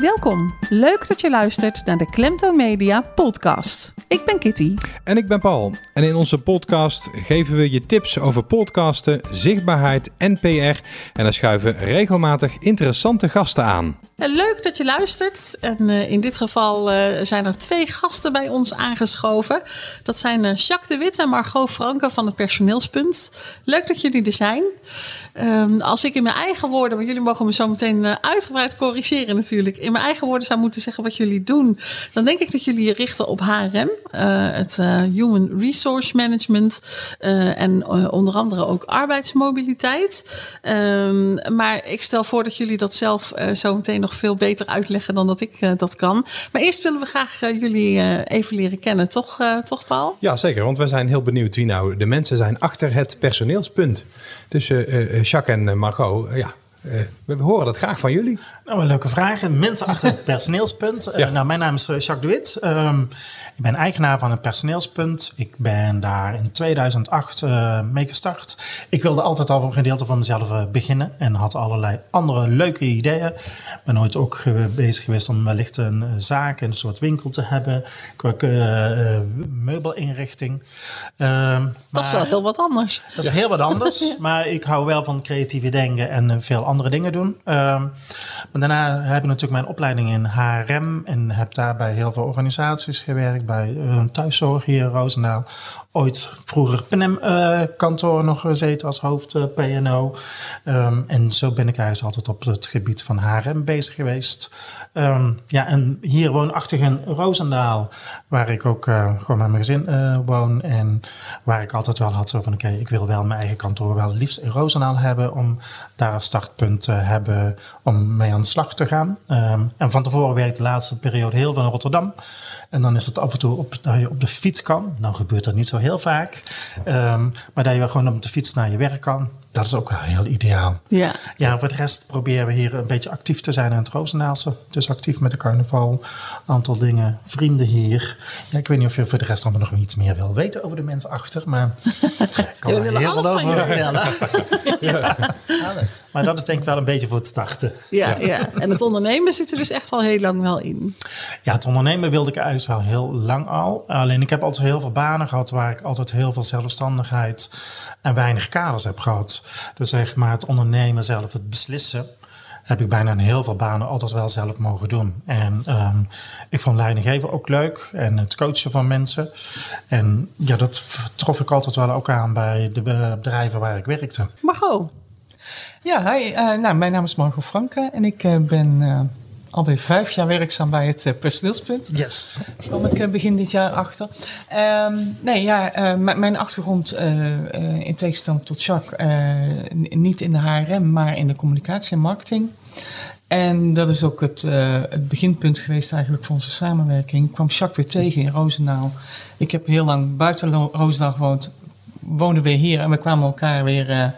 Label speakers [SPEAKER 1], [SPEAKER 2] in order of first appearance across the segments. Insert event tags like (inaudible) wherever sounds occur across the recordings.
[SPEAKER 1] Welkom. Leuk dat je luistert naar de Klemtoon Media podcast. Ik ben Kitty.
[SPEAKER 2] En ik ben Paul. En in onze podcast geven we je tips over podcasten, zichtbaarheid en PR. En daar schuiven regelmatig interessante gasten aan.
[SPEAKER 1] Leuk dat je luistert. En uh, in dit geval uh, zijn er twee gasten bij ons aangeschoven. Dat zijn uh, Jacques de Wit en Margot Franke van het Personeelspunt. Leuk dat jullie er zijn. Um, als ik in mijn eigen woorden, want jullie mogen me zo meteen uitgebreid corrigeren natuurlijk. Mijn eigen woorden zou moeten zeggen wat jullie doen. Dan denk ik dat jullie je richten op HRM. het Human Resource Management. en onder andere ook arbeidsmobiliteit. Um, maar ik stel voor dat jullie dat zelf zo meteen nog veel beter uitleggen dan dat ik uh, dat kan. Maar eerst willen we graag uh, jullie uh, even leren kennen, toch, toch Paul?
[SPEAKER 2] Ja, zeker. Want we zijn heel benieuwd wie nou de mensen zijn achter het personeelspunt. Dus Jacques en Margot, ja, uh, we horen dat graag van jullie.
[SPEAKER 3] Nou, een leuke vragen. Mensen achter het (laughs) personeelspunt. Uh, nou, mijn naam is Jacques de Wit. Um, ik ben eigenaar van het personeelspunt. Ik ben daar in 2008 uh, mee gestart. Ik wilde altijd al een gedeelte van mezelf uh, beginnen en had allerlei andere leuke ideeën. Ik ben ooit ook bezig geweest om wellicht een zaak, een soort winkel te hebben. Uh, meubelinrichting.
[SPEAKER 1] Um, dat is wel heel wat anders.
[SPEAKER 3] Dat is heel wat (laughs) anders, maar ik hou wel van creatieve denken en veel andere dingen doen. Um, maar daarna heb ik natuurlijk mijn opleiding in HRM en heb daarbij heel veel organisaties gewerkt bij een thuiszorg hier in Roosendaal. Ooit vroeger PNM-kantoor uh, nog gezeten als hoofd uh, PNO. Um, en zo ben ik eigenlijk altijd op het gebied van HRM bezig geweest. Um, ja, en hier woonachtig in Roosendaal, waar ik ook gewoon met mijn gezin woon. En waar ik altijd wel had zo van, oké, ik wil wel mijn eigen kantoor wel liefst in Roosendaal hebben. Om daar een startpunt hebben om mee aan de slag te gaan. Um, en van tevoren werkte de laatste periode heel veel in Rotterdam. En dan is het af en toe op, dat je op de fiets kan. Nou gebeurt dat niet zo heel vaak. Um, maar dat je gewoon op de fiets naar je werk kan. Dat is ook wel heel ideaal.
[SPEAKER 1] Ja.
[SPEAKER 3] ja, voor de rest proberen we hier een beetje actief te zijn in het Roosendaalse. Dus actief met de carnaval, aantal dingen, vrienden hier. Ja, ik weet niet of je voor de rest allemaal nog iets meer wil weten over de mensen achter. Maar (laughs) ik kan er heel veel over vertellen. (laughs) ja. Alles. Maar dat is denk ik wel een beetje voor het starten.
[SPEAKER 1] Ja, ja. en het ondernemen zit er dus echt al heel lang wel in.
[SPEAKER 3] Ja, het ondernemen wilde ik eigenlijk al heel lang al. Alleen ik heb altijd heel veel banen gehad waar ik altijd heel veel zelfstandigheid en weinig kaders heb gehad. Dus zeg maar het ondernemen zelf, het beslissen, heb ik bijna in heel veel banen altijd wel zelf mogen doen. En um, ik vond leidinggeven ook leuk en het coachen van mensen. En ja, dat trof ik altijd wel ook aan bij de bedrijven waar ik werkte.
[SPEAKER 1] Margot.
[SPEAKER 4] Ja, hi. Uh, nou, mijn naam is Margot Franke en ik uh, ben uh, alweer vijf jaar werkzaam bij het uh, personeelspunt.
[SPEAKER 3] Yes.
[SPEAKER 4] Kwam ik uh, begin dit jaar achter. Um, nee, ja, uh, mijn achtergrond in tegenstelling tot Jacques, niet in de HRM, maar in de communicatie en marketing. En dat is ook het, het beginpunt geweest eigenlijk voor onze samenwerking. Ik kwam Jacques weer tegen in Roosendaal. Ik heb heel lang buiten Roosendaal gewoond, woonden weer hier en we kwamen elkaar weer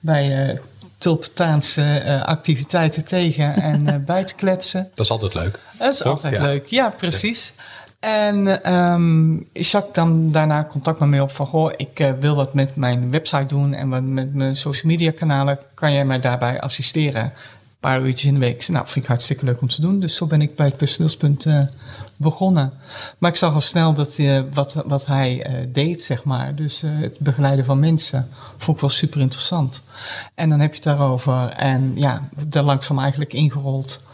[SPEAKER 4] bij tulpentaanse uh, activiteiten tegen (laughs) en uh, bij te kletsen.
[SPEAKER 2] Dat is altijd leuk.
[SPEAKER 4] Dat is Toch? altijd ja. leuk, ja, precies. En um, Jacques dan daarna contact met mij op van... goh, ik uh, wil wat met mijn website doen en wat met mijn social media kanalen. Kan jij mij daarbij assisteren? Een paar uurtjes in de week. Nou, vind ik hartstikke leuk om te doen. Dus zo ben ik bij het personeelspunt begonnen. Maar ik zag al snel dat uh, wat, wat hij uh, deed, zeg maar. Dus uh, het begeleiden van mensen vond ik wel super interessant. En dan heb je het daarover en ja, daar langzaam eigenlijk ingerold.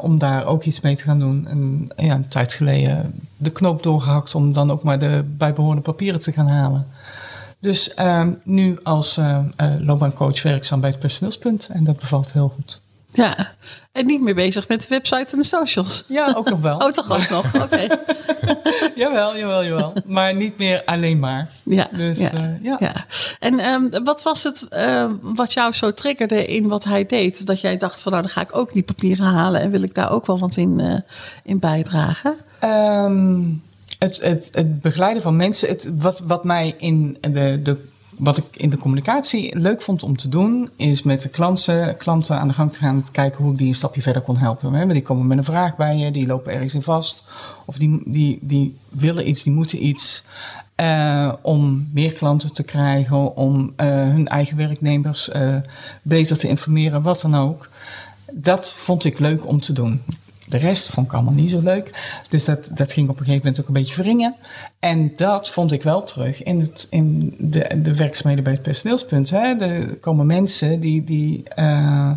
[SPEAKER 4] om daar ook iets mee te gaan doen. En ja, een tijd geleden de knoop doorgehakt om dan ook maar de bijbehorende papieren te gaan halen. Dus nu als loopbaancoach werkzaam bij het personeelspunt. En dat bevalt heel goed.
[SPEAKER 1] Ja, en niet meer bezig met de website en de socials.
[SPEAKER 4] Ja, ook nog wel. (laughs)
[SPEAKER 1] Oh, toch ook nog? (laughs) Oké. Okay.
[SPEAKER 4] jawel, jawel, jawel. Maar niet meer alleen maar.
[SPEAKER 1] Ja,
[SPEAKER 4] dus,
[SPEAKER 1] ja,
[SPEAKER 4] uh, ja.
[SPEAKER 1] ja. En um, wat was het uh, wat jou zo triggerde in wat hij deed? Dat jij dacht van nou, dan ga ik ook die papieren halen en wil ik daar ook wel wat in, uh, in bijdragen?
[SPEAKER 4] Um, het, het, het begeleiden van mensen, het, wat, wat mij in de, de wat ik in de communicatie leuk vond om te doen, is met de klanten, klanten aan de gang te gaan. Te kijken hoe ik die een stapje verder kon helpen. Die komen met een vraag bij je, die lopen ergens in vast. Of die, die, die willen iets, die moeten iets. Uh, om meer klanten te krijgen, om uh, hun eigen werknemers uh, beter te informeren, wat dan ook. dat vond ik leuk om te doen. De rest vond ik allemaal niet zo leuk. Dus dat, dat ging op een gegeven moment ook een beetje wringen. En dat vond ik wel terug in, het, in de, de werkzaamheden bij het personeelspunt. Hè. Er komen mensen die, die uh,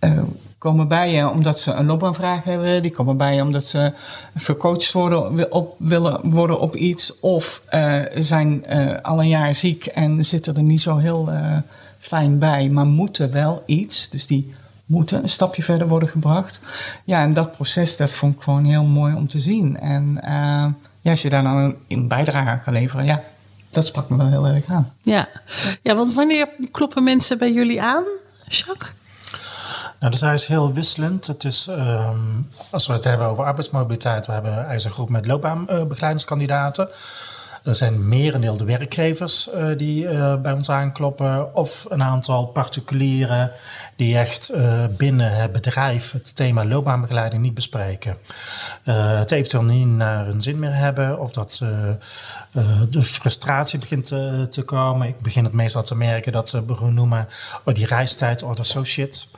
[SPEAKER 4] uh, komen bij je omdat ze een loopbaanvraag hebben. Die komen bij je omdat ze gecoacht worden op, willen worden op iets. Of uh, zijn al een jaar ziek en zitten er niet zo heel fijn bij, maar moeten wel iets. Dus die moeten een stapje verder worden gebracht. Ja, en dat proces, dat vond ik gewoon heel mooi om te zien. En uh, ja, als je daar dan een, een bijdrage aan kan leveren, ja, dat sprak me wel heel erg aan.
[SPEAKER 1] Ja, ja want wanneer kloppen mensen bij jullie aan, Jacques?
[SPEAKER 3] Nou, dat is heel wisselend. Het is, um, als we het hebben over arbeidsmobiliteit, we hebben eigenlijk een groep met loopbaanbegeleidingskandidaten. Er zijn merendeel de werkgevers uh, die uh, bij ons aankloppen. Of een aantal particulieren die echt uh, binnen het bedrijf het thema loopbaanbegeleiding niet bespreken. het eventueel niet naar hun zin meer hebben. Of dat de frustratie begint te, te, komen. Ik begin het meestal te merken dat ze noemen oh, die reistijd or so shit.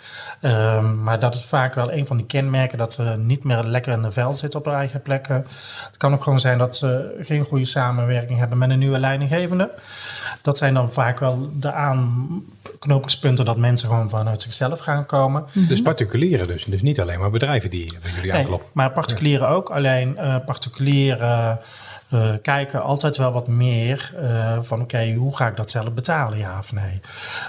[SPEAKER 3] Um, maar dat is vaak wel een van die kenmerken dat ze niet meer lekker in de vel zitten op hun eigen plekken. Het kan ook gewoon zijn dat ze geen goede samenwerking hebben met een nieuwe leidinggevende. Dat zijn dan vaak wel de aanknopingspunten dat mensen gewoon vanuit zichzelf gaan komen.
[SPEAKER 2] Dus particulieren dus, dus niet alleen maar bedrijven die bij jullie
[SPEAKER 3] nee,
[SPEAKER 2] aankloppen.
[SPEAKER 3] Maar particulieren ook, alleen uh, particulieren uh, kijken altijd wel wat meer uh, van oké, okay, hoe ga ik dat zelf betalen, ja of nee.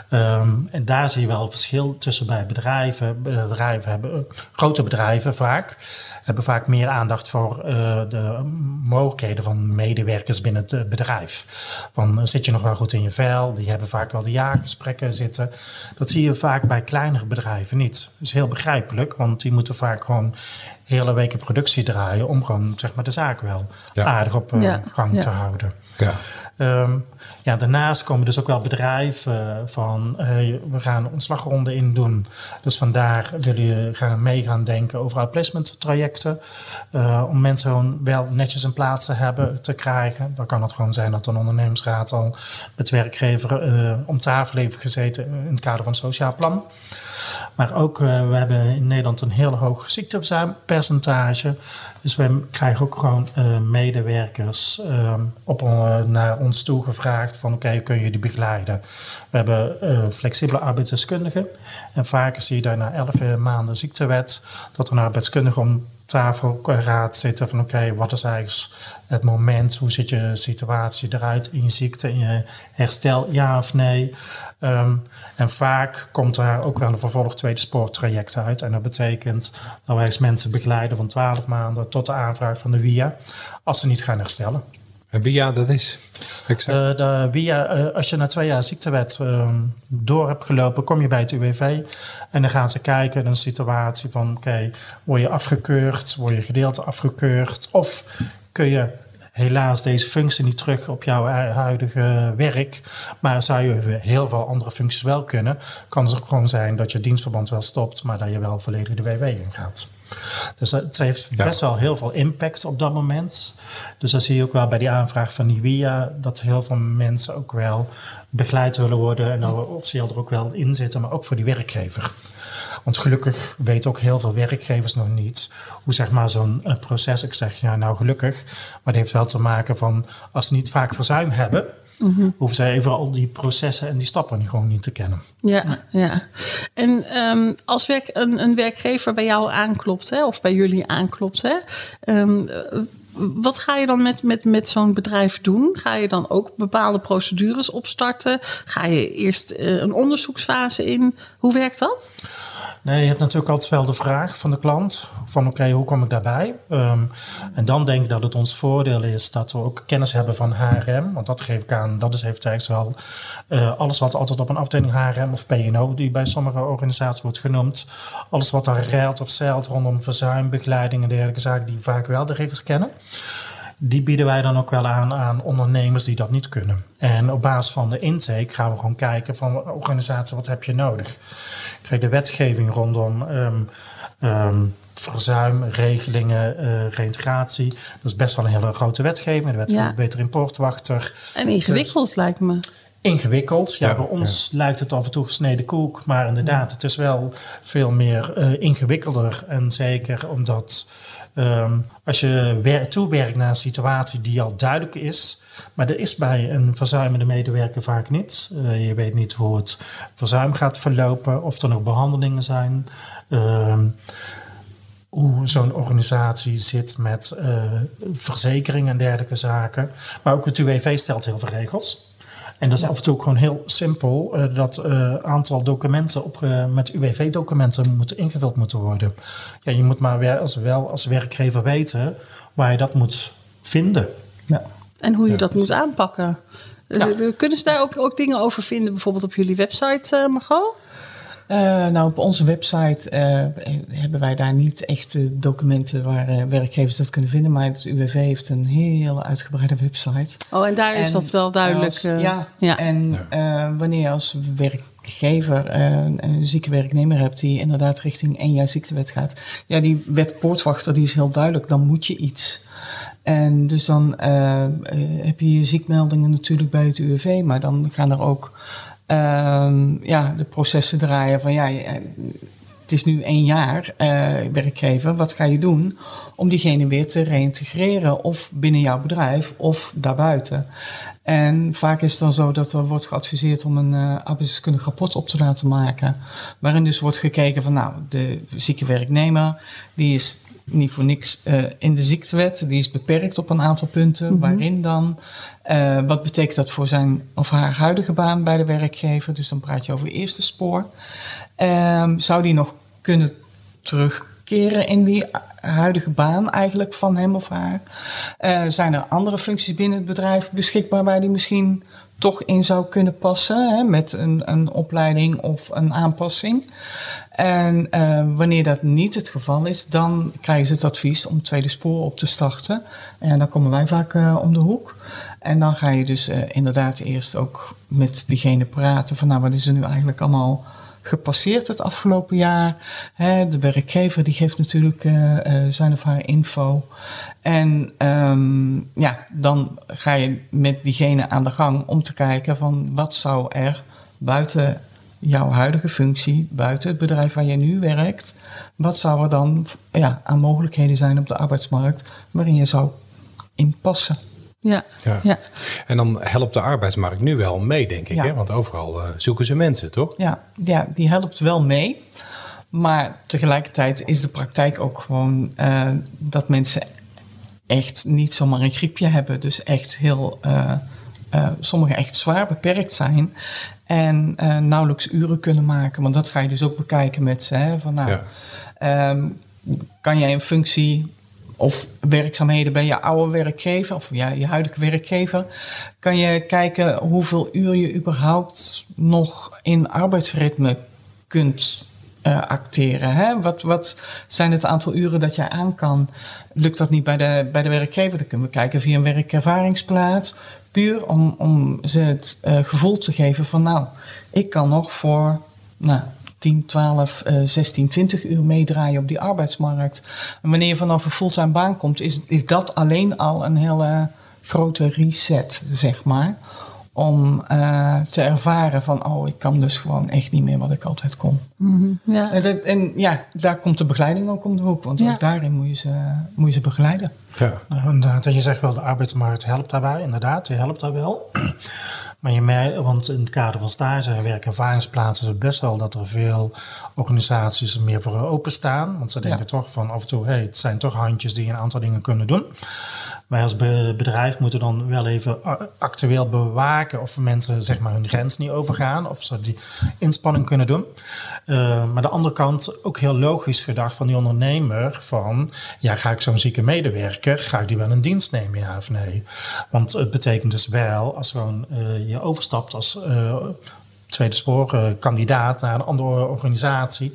[SPEAKER 3] Um, en daar zie je wel verschil tussen bij bedrijven. Bedrijven hebben, grote bedrijven vaak, hebben vaak meer aandacht voor uh, de mogelijkheden van medewerkers binnen het bedrijf. Van zit je nog wel goed in je vel? Die hebben vaak wel de jaargesprekken zitten. Dat zie je vaak bij kleinere bedrijven niet. Dat is heel begrijpelijk, want die moeten vaak gewoon hele weken productie draaien om gewoon zeg maar, de zaak wel ja. aardig op. gang ja. te houden. Ja. Um, ja, daarnaast komen dus ook wel bedrijven van uh, we gaan ontslagronde in doen. Dus vandaar willen je gaan mee gaan denken over outplacement trajecten. Uh, om mensen gewoon wel netjes een plaats te hebben te krijgen. Dan kan het gewoon zijn dat een ondernemingsraad al met werkgever om tafel heeft gezeten in het kader van een sociaal plan. Maar ook, we hebben in Nederland een heel hoog ziektepercentage. Dus we krijgen ook gewoon medewerkers uh, op, naar ons toe gevraagd van oké, kun je die begeleiden? We hebben flexibele arbeidsdeskundigen. En vaak zie je daar na elf maanden ziektewet dat er een arbeidskundige om tafelraad zitten van oké, wat is eigenlijk het moment, hoe ziet je situatie eruit in je ziekte, in je herstel, ja of nee. Um, en vaak komt daar ook wel een vervolg tweede spoortraject uit. En dat betekent dat wij mensen begeleiden van 12 maanden tot de aanvraag van de WIA, als ze niet gaan herstellen.
[SPEAKER 2] En WIA, dat is?
[SPEAKER 3] Exact. WIA, uh, als je na twee jaar ziektewet uh, door hebt gelopen, kom je bij het UWV. En dan gaan ze kijken naar een situatie van, oké, word je afgekeurd? Word je gedeelte afgekeurd? Of kun je helaas deze functie niet terug op jouw huidige werk. Maar zou je heel veel andere functies wel kunnen, kan het ook gewoon zijn dat je dienstverband wel stopt, maar dat je wel volledig de WW ingaat. Dus het heeft ja. best wel heel veel impact op dat moment. Dus dan zie je ook wel bij die aanvraag van die WIA dat heel veel mensen ook wel begeleid willen worden en officieel er ook wel in zitten, maar ook voor die werkgever. Want gelukkig weten ook heel veel werkgevers nog niet hoe zeg maar zo'n proces, ik zeg ja nou gelukkig, maar dat heeft wel te maken van als ze niet vaak verzuim hebben, Mm-hmm. hoeven zij even al die processen en die stappen niet gewoon niet te kennen.
[SPEAKER 1] Ja, ja. En um, als werk, een, een, werkgever bij jou aanklopt, hè, of bij jullie aanklopt, hè, um, wat ga je dan met, met, met zo'n bedrijf doen? Ga je dan ook bepaalde procedures opstarten? Ga je eerst uh, een onderzoeksfase in? Hoe werkt dat?
[SPEAKER 3] Nee, je hebt natuurlijk altijd wel de vraag van de klant: van oké, hoe kom ik daarbij? Um, en dan denk ik dat het ons voordeel is dat we ook kennis hebben van HRM. Want dat geef ik aan, dat is eigenlijk wel uh, alles wat altijd op een afdeling HRM of PNO, die bij sommige organisaties wordt genoemd. Alles wat daar reilt of zeilt rondom verzuim, begeleiding en dergelijke zaken, die vaak wel de regels kennen die bieden wij dan ook wel aan aan ondernemers die dat niet kunnen. En op basis van de intake gaan we gewoon kijken van organisatie, wat heb je nodig? Kijk, de wetgeving rondom um, um, verzuim, regelingen, uh, reintegratie. Dat is best wel een hele grote wetgeving. De wet ja. voor beter importwachter.
[SPEAKER 1] En ingewikkeld dus, lijkt me.
[SPEAKER 3] ingewikkeld. Ja,
[SPEAKER 2] Ja,
[SPEAKER 3] voor ons lijkt het af en toe gesneden koek, maar inderdaad, het is wel veel meer eh, ingewikkelder. En zeker omdat ehm, als je wer- toewerkt naar een situatie die al duidelijk is, maar er is bij een verzuimende medewerker vaak niet. Eh, je weet niet hoe het verzuim gaat verlopen, of er nog behandelingen zijn. Ehm, hoe zo'n organisatie zit met eh verzekeringen en dergelijke zaken. Maar ook het UWV stelt heel veel regels. En dat is af en toe ook gewoon heel simpel eh, dat een aantal documenten op, eh, met UWV-documenten moeten ingevuld moeten worden. Ja, je moet maar weer als, wel als werkgever weten waar je dat moet vinden.
[SPEAKER 4] Ja.
[SPEAKER 1] En hoe je
[SPEAKER 2] Ja,
[SPEAKER 1] dat moet aanpakken.
[SPEAKER 3] Ja.
[SPEAKER 1] Kunnen ze daar ook, ook dingen over vinden, bijvoorbeeld op jullie website, eh, Margot?
[SPEAKER 4] Eh, nou, op onze website eh, hebben wij daar niet echt eh, documenten waar eh, werkgevers dat kunnen vinden. Maar het UWV heeft een heel uitgebreide website.
[SPEAKER 1] Oh, en daar is
[SPEAKER 4] En
[SPEAKER 1] dat wel duidelijk.
[SPEAKER 4] als-
[SPEAKER 1] eh,
[SPEAKER 4] ja,
[SPEAKER 1] ja.
[SPEAKER 4] en eh, wanneer je als werkgever eh, een zieke werknemer hebt die inderdaad richting één jaar ziektewet gaat. Ja, die wet poortwachter die is heel duidelijk, dan moet je iets. En dus dan heb je je ziekmeldingen natuurlijk bij het UWV, maar dan gaan er ook ja, de processen draaien van ja, je- het is nu één jaar eh, werkgever, wat ga je doen om diegene weer te reïntegreren of binnen jouw bedrijf of daarbuiten? En vaak is het dan zo dat er wordt geadviseerd om een eh arbeidsdeskundig rapport op te laten maken. Waarin dus wordt gekeken van nou, de zieke werknemer, die is niet voor niks eh, in de ziektewet. Die is beperkt op een aantal punten. Waarin dan? Eh, wat betekent dat voor zijn of haar huidige baan bij de werkgever? Dus dan praat je over eerste spoor. Ehm, zou die nog kunnen terugkeren in die huidige baan eigenlijk van hem of haar? Eh, zijn er andere functies binnen het bedrijf beschikbaar waar die misschien toch in zou kunnen passen hè, met een, een opleiding of een aanpassing? En eh, wanneer dat niet het geval is, dan krijgen ze het advies om tweede spoor op te starten. En dan komen wij vaak eh, om de hoek. En dan ga je dus eh, inderdaad eerst ook met diegene praten van nou, wat is er nu eigenlijk allemaal gepasseerd het afgelopen jaar. Hè, de werkgever die geeft natuurlijk eh, zijn of haar info. En ehm, ja, dan ga je met diegene aan de gang om te kijken van wat zou er buiten jouw huidige functie, buiten het bedrijf waar je nu werkt, wat zou er dan ja, aan mogelijkheden zijn op de arbeidsmarkt waarin je zou inpassen?
[SPEAKER 1] Ja.
[SPEAKER 2] Ja.
[SPEAKER 1] Ja.
[SPEAKER 2] En dan helpt de arbeidsmarkt nu wel mee, denk ik.
[SPEAKER 4] Ja.
[SPEAKER 2] Hè? Want overal eh, zoeken ze mensen, toch?
[SPEAKER 4] Ja, ja, die helpt wel mee. Maar tegelijkertijd is de praktijk ook gewoon eh, dat mensen echt niet zomaar een griepje hebben. Dus echt heel, eh eh, sommigen echt zwaar beperkt zijn. En eh, nauwelijks uren kunnen maken. Want dat ga je dus ook bekijken met ze. Hè? Van, nou,
[SPEAKER 2] Ja.
[SPEAKER 4] ehm, kan jij een functie of werkzaamheden bij je oude werkgever of ja, je huidige werkgever, kan je kijken hoeveel uur je überhaupt nog in arbeidsritme kunt eh, acteren. Hè? Wat, wat zijn het aantal uren dat jij aan kan? Lukt dat niet bij de, bij de werkgever? Dan kunnen we kijken via een werkervaringsplaats. Puur om, om ze het eh, gevoel te geven van nou, ik kan nog voor nou, 10, 12, eh, 16, 20 uur meedraaien op die arbeidsmarkt. En wanneer je vanaf een fulltime baan komt, is, is dat alleen al een hele grote reset, zeg maar. Om eh, te ervaren van, oh, ik kan dus gewoon echt niet meer wat ik altijd kon.
[SPEAKER 1] Ja.
[SPEAKER 4] En, dat- en ja, daar komt de begeleiding ook om de hoek. Want
[SPEAKER 1] Ja.
[SPEAKER 4] ook daarin moet je ze, moet je ze begeleiden.
[SPEAKER 2] Ja.
[SPEAKER 3] Nou, inderdaad, en je zegt wel, de arbeidsmarkt helpt daarbij. Inderdaad, die helpt daar wel. Maar je merkt, want in het kader van stage en werk- en ervaringsplaatsen is het best wel dat er veel organisaties er meer voor openstaan. Want ze denken
[SPEAKER 4] Ja.
[SPEAKER 3] toch van af en toe, hey, het zijn toch handjes die een aantal dingen kunnen doen. Wij als be- bedrijf moeten dan wel even actueel bewaken of mensen zeg maar hun grens niet overgaan. Of ze die inspanning kunnen doen. Uh, maar de andere kant ook heel logisch gedacht van die ondernemer van... ja, ga ik zo'n zieke medewerker, ga ik die wel in dienst nemen, ja of nee? Want het betekent dus wel, als gewoon uh, je overstapt als uh, tweede spoor kandidaat naar een andere organisatie...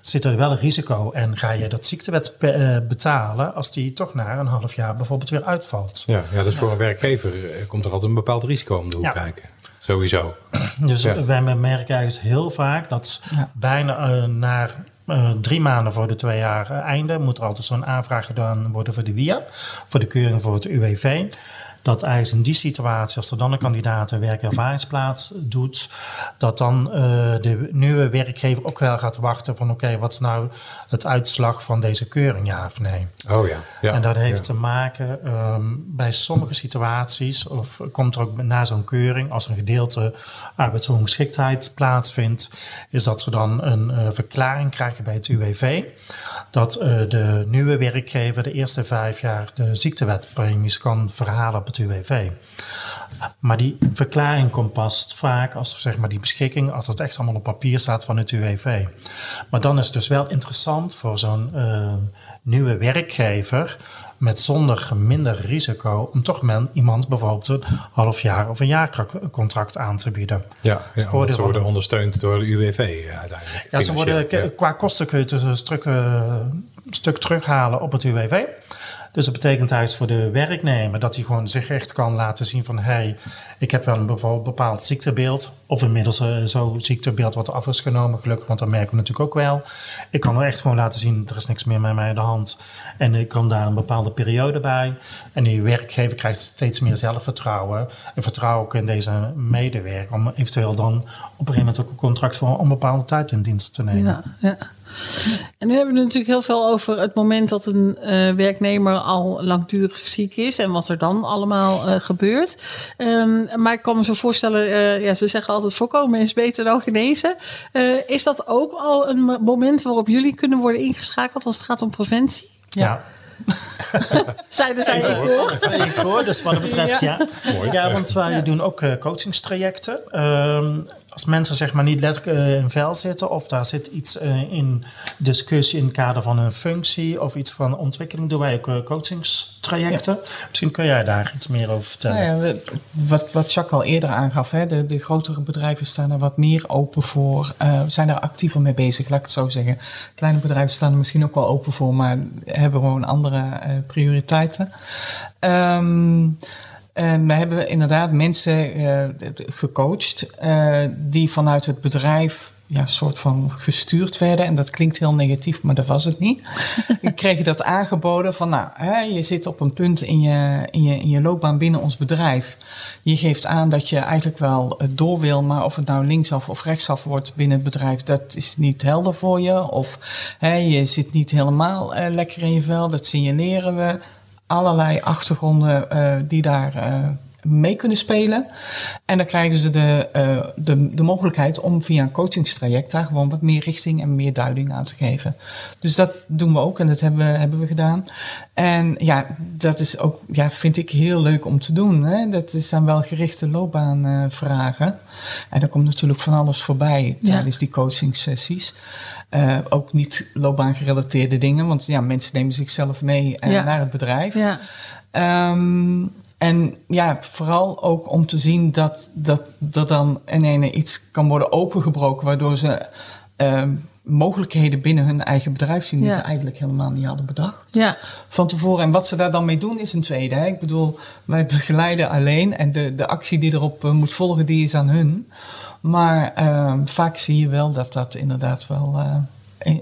[SPEAKER 3] zit er wel een risico en ga je dat ziektewet be betalen... als die toch na een half jaar bijvoorbeeld weer uitvalt.
[SPEAKER 2] Ja, ja dus voor een werkgever eh, komt er altijd een bepaald risico om de hoek
[SPEAKER 3] Ja.
[SPEAKER 2] kijken. Sowieso. (clears throat)
[SPEAKER 3] Dus
[SPEAKER 2] Ja.
[SPEAKER 3] wij merken eigenlijk heel vaak dat
[SPEAKER 4] Ja.
[SPEAKER 3] bijna uh, na uh, drie maanden voor de twee jaar uh, einde moet er altijd zo'n aanvraag gedaan worden voor de WIA, voor de keuring voor het UWV. Dat eigenlijk in die situatie, als er dan een kandidaat een werkervaringsplaats doet, dat dan eh, de nieuwe werkgever ook wel gaat wachten van oké, wat is nou het uitslag van deze keuring, ja of nee?
[SPEAKER 2] Oh ja. ja.
[SPEAKER 3] en dat heeft
[SPEAKER 2] ja.
[SPEAKER 3] te maken ehm, bij sommige situaties, of komt er ook na zo'n keuring, als een gedeelte arbeidsongeschiktheid plaatsvindt, is dat ze dan een eh, verklaring krijgen bij het UWV. Dat eh, de nieuwe werkgever de eerste vijf jaar de ziektewetpremies kan verhalen het UWV. Maar die verklaring komt pas vaak als zeg maar, die beschikking, als het echt allemaal op papier staat van het UWV. Maar dan is het dus wel interessant voor zo'n uh, nieuwe werkgever met zonder minder risico om toch men, iemand bijvoorbeeld een half jaar of een jaarcontract aan te bieden.
[SPEAKER 2] Ja, ja ze worden ondersteund door de UWV uiteindelijk.
[SPEAKER 3] Ja, ze worden, ja. qua kosten kun je het dus een stuk, uh, een stuk terughalen op het UWV. Dus dat betekent juist voor de werknemer dat hij gewoon zich echt kan laten zien van hé, hey, ik heb wel een bepaald ziektebeeld. Of inmiddels uh, zo'n ziektebeeld wat af is genomen, gelukkig, want dat merken we natuurlijk ook wel. Ik kan er echt gewoon laten zien, er is niks meer met mij aan de hand. En ik kan daar een bepaalde periode bij. En die werkgever krijgt steeds meer zelfvertrouwen. En vertrouwen ook in deze medewerker om eventueel dan op een gegeven moment ook een contract voor onbepaalde tijd in dienst te nemen.
[SPEAKER 1] Ja, ja. En nu hebben we het natuurlijk heel veel over het moment dat een uh, werknemer al langdurig ziek is en wat er dan allemaal uh, gebeurt. Um, maar ik kan me zo voorstellen, ja, ze zeggen altijd voorkomen is beter dan genezen. is dat ook al een moment waarop jullie kunnen worden ingeschakeld als het gaat om preventie?
[SPEAKER 3] ja. ja. (laughs)
[SPEAKER 1] Zeiden zij
[SPEAKER 3] hoor, dus wat dat betreft ja. Ja, want wij ja. doen ook uh, coachingstrajecten. Um, als mensen zeg maar niet letterlijk uh, in vel zitten of daar zit iets uh, in discussie in het kader van een functie of iets van ontwikkeling, doen wij ook coachingstrajecten. Ja. Misschien kun jij daar iets meer over vertellen.
[SPEAKER 4] Nou ja, we, wat, wat Jacques al eerder aangaf, hè, de, de grotere bedrijven staan er wat meer open voor, uh, zijn er actiever mee bezig, laat ik het zo zeggen. Kleine bedrijven staan er misschien ook wel open voor, maar hebben gewoon andere prioriteiten. Um, uh, we hebben inderdaad mensen uh, gecoacht uh, die vanuit het bedrijf ja, soort van gestuurd werden. En dat klinkt heel negatief, maar dat was het niet. (laughs) Ik kreeg dat aangeboden van, nou, hè, je zit op een punt in je, in, je, in je loopbaan binnen ons bedrijf. Je geeft aan dat je eigenlijk wel door wil, maar of het nou linksaf of rechtsaf wordt binnen het bedrijf, dat is niet helder voor je. Of hè, je zit niet helemaal lekker in je vel, dat signaleren we allerlei achtergronden uh, die daar uh, mee kunnen spelen. En dan krijgen ze de, uh, de, de mogelijkheid om via een coachingstraject daar gewoon wat meer richting en meer duiding aan te geven. Dus dat doen we ook en dat hebben we, hebben we gedaan. En ja, dat is ook, ja, vind ik heel leuk om te doen. Hè? Dat zijn wel gerichte loopbaanvragen. en er komt natuurlijk van alles voorbij ja. tijdens die coachingsessies. Uh, ook niet loopbaangerelateerde dingen, want ja, mensen nemen zichzelf mee ja. naar het bedrijf.
[SPEAKER 1] Ja.
[SPEAKER 4] Um, en ja, vooral ook om te zien dat, dat, dat dan in ene iets kan worden opengebroken, waardoor ze uh, mogelijkheden binnen hun eigen bedrijf zien die
[SPEAKER 1] Ja.
[SPEAKER 4] ze eigenlijk helemaal niet hadden bedacht
[SPEAKER 1] Ja,
[SPEAKER 4] van tevoren. En wat ze daar dan mee doen is een tweede. Hè? Ik bedoel, wij begeleiden alleen en de, de actie die erop uh, moet volgen, die is aan hun. Maar uh, vaak zie je wel dat dat inderdaad wel
[SPEAKER 2] Ja.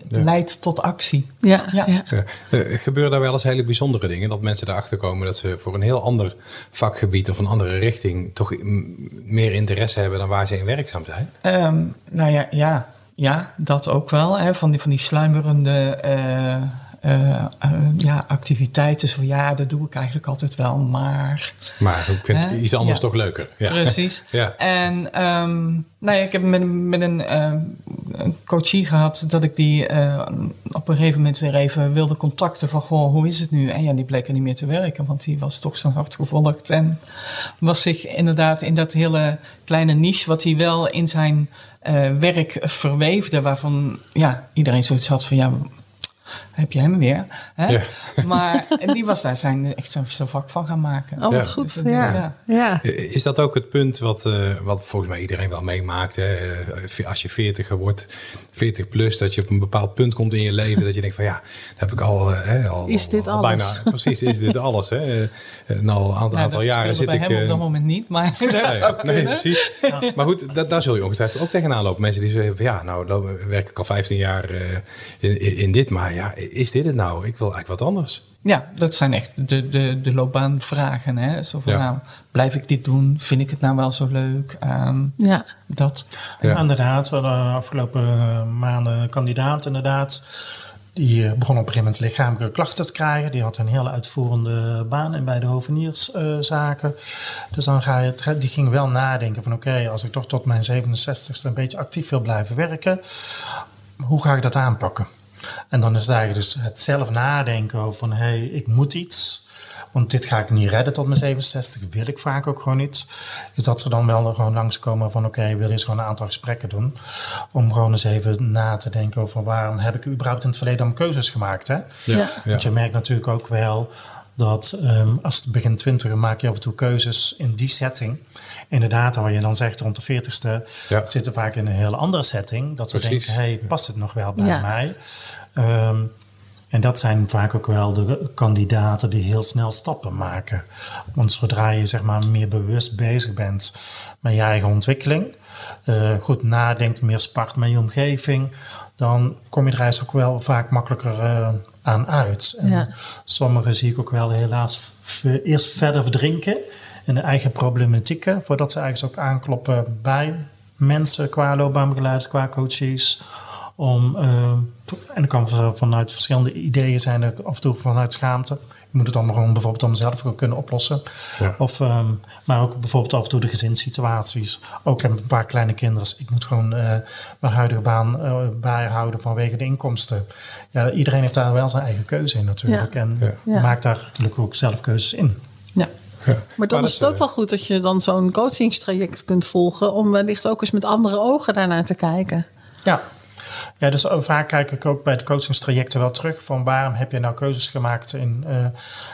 [SPEAKER 4] Leidt tot actie.
[SPEAKER 1] ja, ja.
[SPEAKER 4] Ja.
[SPEAKER 2] Ja. Eh, gebeuren daar wel eens hele bijzondere dingen? Dat mensen erachter komen dat ze voor een heel ander vakgebied of een andere richting toch meer interesse hebben dan waar ze in werkzaam zijn?
[SPEAKER 4] Ehm, nou ja, ja, ja, dat ook wel. Hè? Van, die, van die sluimerende eh, eh, eh, ja, activiteiten. Zo van ja, dat doe ik eigenlijk altijd wel, maar.
[SPEAKER 2] Maar ik vind iets anders
[SPEAKER 4] Ja.
[SPEAKER 2] toch leuker. Ja.
[SPEAKER 4] Precies. (laughs)
[SPEAKER 2] Ja.
[SPEAKER 4] En ehm, nou ja, ik heb met, met een, ehm, een coachie gehad dat ik die eh, op een gegeven moment weer even wilde contacten van goh, hoe is het nu? En ja, die bleek er niet meer te werken, want die was toch zijn hart gevolgd en was zich inderdaad in dat hele kleine niche wat hij wel in zijn eh, werk verweefde, waarvan ja, iedereen zoiets had van ja, heb je hem weer? Hè?
[SPEAKER 2] Ja.
[SPEAKER 4] Maar die was daar zijn, echt zijn, vak van gaan maken.
[SPEAKER 1] Oh, wat
[SPEAKER 2] Ja.
[SPEAKER 1] goed.
[SPEAKER 4] Ja.
[SPEAKER 1] Ja, ja.
[SPEAKER 2] Is dat ook het punt wat, eh, wat volgens mij iedereen wel meemaakt? Hè? Eh, Als je 40 wordt, 40 plus, dat je op een bepaald punt komt in je leven dat je denkt van ja, dat heb ik al, eh, hè, al,
[SPEAKER 1] Is dit
[SPEAKER 2] al
[SPEAKER 1] alles?
[SPEAKER 2] bijna (laughs) precies, is dit alles? Hè? Nou, een aantal,
[SPEAKER 4] Ja,
[SPEAKER 2] aantal
[SPEAKER 4] dat
[SPEAKER 2] jaren zit
[SPEAKER 4] bij
[SPEAKER 2] ik.
[SPEAKER 4] hem op dat moment niet, maar (laughs) dat
[SPEAKER 2] ja,
[SPEAKER 4] zou
[SPEAKER 2] ja. Nee, precies. Maar goed, da- daar zul je ongetwijfeld ook tegenaan lopen. Mensen die zeggen van ja, nou loop- werk ik al 15 jaar eh, in, in dit, maar ja, is dit het nou? Ik wil eigenlijk wat anders.
[SPEAKER 4] Ja, dat zijn echt de, de, de loopbaanvragen. Hè? Zo van,
[SPEAKER 2] Ja.
[SPEAKER 4] nou, blijf ik dit doen? Vind ik het nou wel zo leuk? Ehm,
[SPEAKER 1] Ja,
[SPEAKER 4] dat.
[SPEAKER 2] Ja.
[SPEAKER 3] Ja. Inderdaad, we hadden de afgelopen eh, maanden een kandidaat inderdaad. Die eh, begon op een gegeven moment lichamelijke klachten te krijgen. Die had een hele uitvoerende baan in bij de hovenierszaken. dus dan ga je, het- die ging wel nadenken van oké, als ik toch tot mijn 67ste een beetje actief wil blijven werken. Hoe ga ik dat aanpakken? En dan is het eigenlijk dus het zelf nadenken over van hé, hey, ik moet iets. Want dit ga ik niet redden tot mijn 67, wil ik vaak ook gewoon niet. Is dat ze dan wel gewoon langskomen van oké, wil je eens gewoon een aantal gesprekken doen. Om gewoon eens even na te denken over waarom heb ik überhaupt in het verleden dan keuzes gemaakt. Hè?
[SPEAKER 1] ja.
[SPEAKER 2] Ja.
[SPEAKER 3] Want je merkt natuurlijk ook wel dat ehm, als het begin 20 maak je af en toe keuzes in die setting. Inderdaad, waar je dan zegt rond de 40ste
[SPEAKER 2] Ja.
[SPEAKER 3] zitten vaak in een hele andere setting. Dat ze
[SPEAKER 2] Precies.
[SPEAKER 3] denken, hey, past het nog wel bij
[SPEAKER 1] Ja.
[SPEAKER 3] mij? Ehm, en dat zijn vaak ook wel de kandidaten die heel snel stappen maken. Want zodra je zeg maar meer bewust bezig bent met je eigen ontwikkeling, eh, goed nadenkt, meer spart met je omgeving, dan kom je er eigenlijk ook wel vaak makkelijker eh, aan uit. En
[SPEAKER 1] Ja.
[SPEAKER 3] Sommigen zie ik ook wel helaas eerst verder verdrinken in de eigen problematieken, voordat ze eigenlijk ook aankloppen bij mensen qua loopbaanbegeleiders, qua coaches. Om, eh, en dan kan van- vanuit verschillende ideeën zijn, er af en toe vanuit schaamte. Ik moet het allemaal gewoon bijvoorbeeld mezelf ook kunnen oplossen.
[SPEAKER 2] Ja.
[SPEAKER 3] Of, ehm, maar ook bijvoorbeeld af en toe de gezinssituaties. Ook heb ik een paar kleine kinderen. Ik moet gewoon eh, mijn huidige baan eh, bijhouden vanwege de inkomsten. Ja, iedereen heeft daar wel zijn eigen keuze in natuurlijk.
[SPEAKER 1] Ja.
[SPEAKER 3] En.
[SPEAKER 2] Ja.
[SPEAKER 3] maakt daar gelukkig ook zelf keuzes in.
[SPEAKER 1] ja.
[SPEAKER 2] Ja. (laughs)
[SPEAKER 1] Maar dan
[SPEAKER 2] Maar
[SPEAKER 1] is
[SPEAKER 2] dat,
[SPEAKER 1] het ook
[SPEAKER 2] eh,
[SPEAKER 1] wel goed dat je dan zo'n coachingstraject kunt volgen. Om wellicht ook eens met andere ogen daarnaar te kijken.
[SPEAKER 3] Ja. Ja, dus ook vaak kijk ik ook bij de coachingstrajecten wel terug van waarom heb je nou keuzes gemaakt in eh,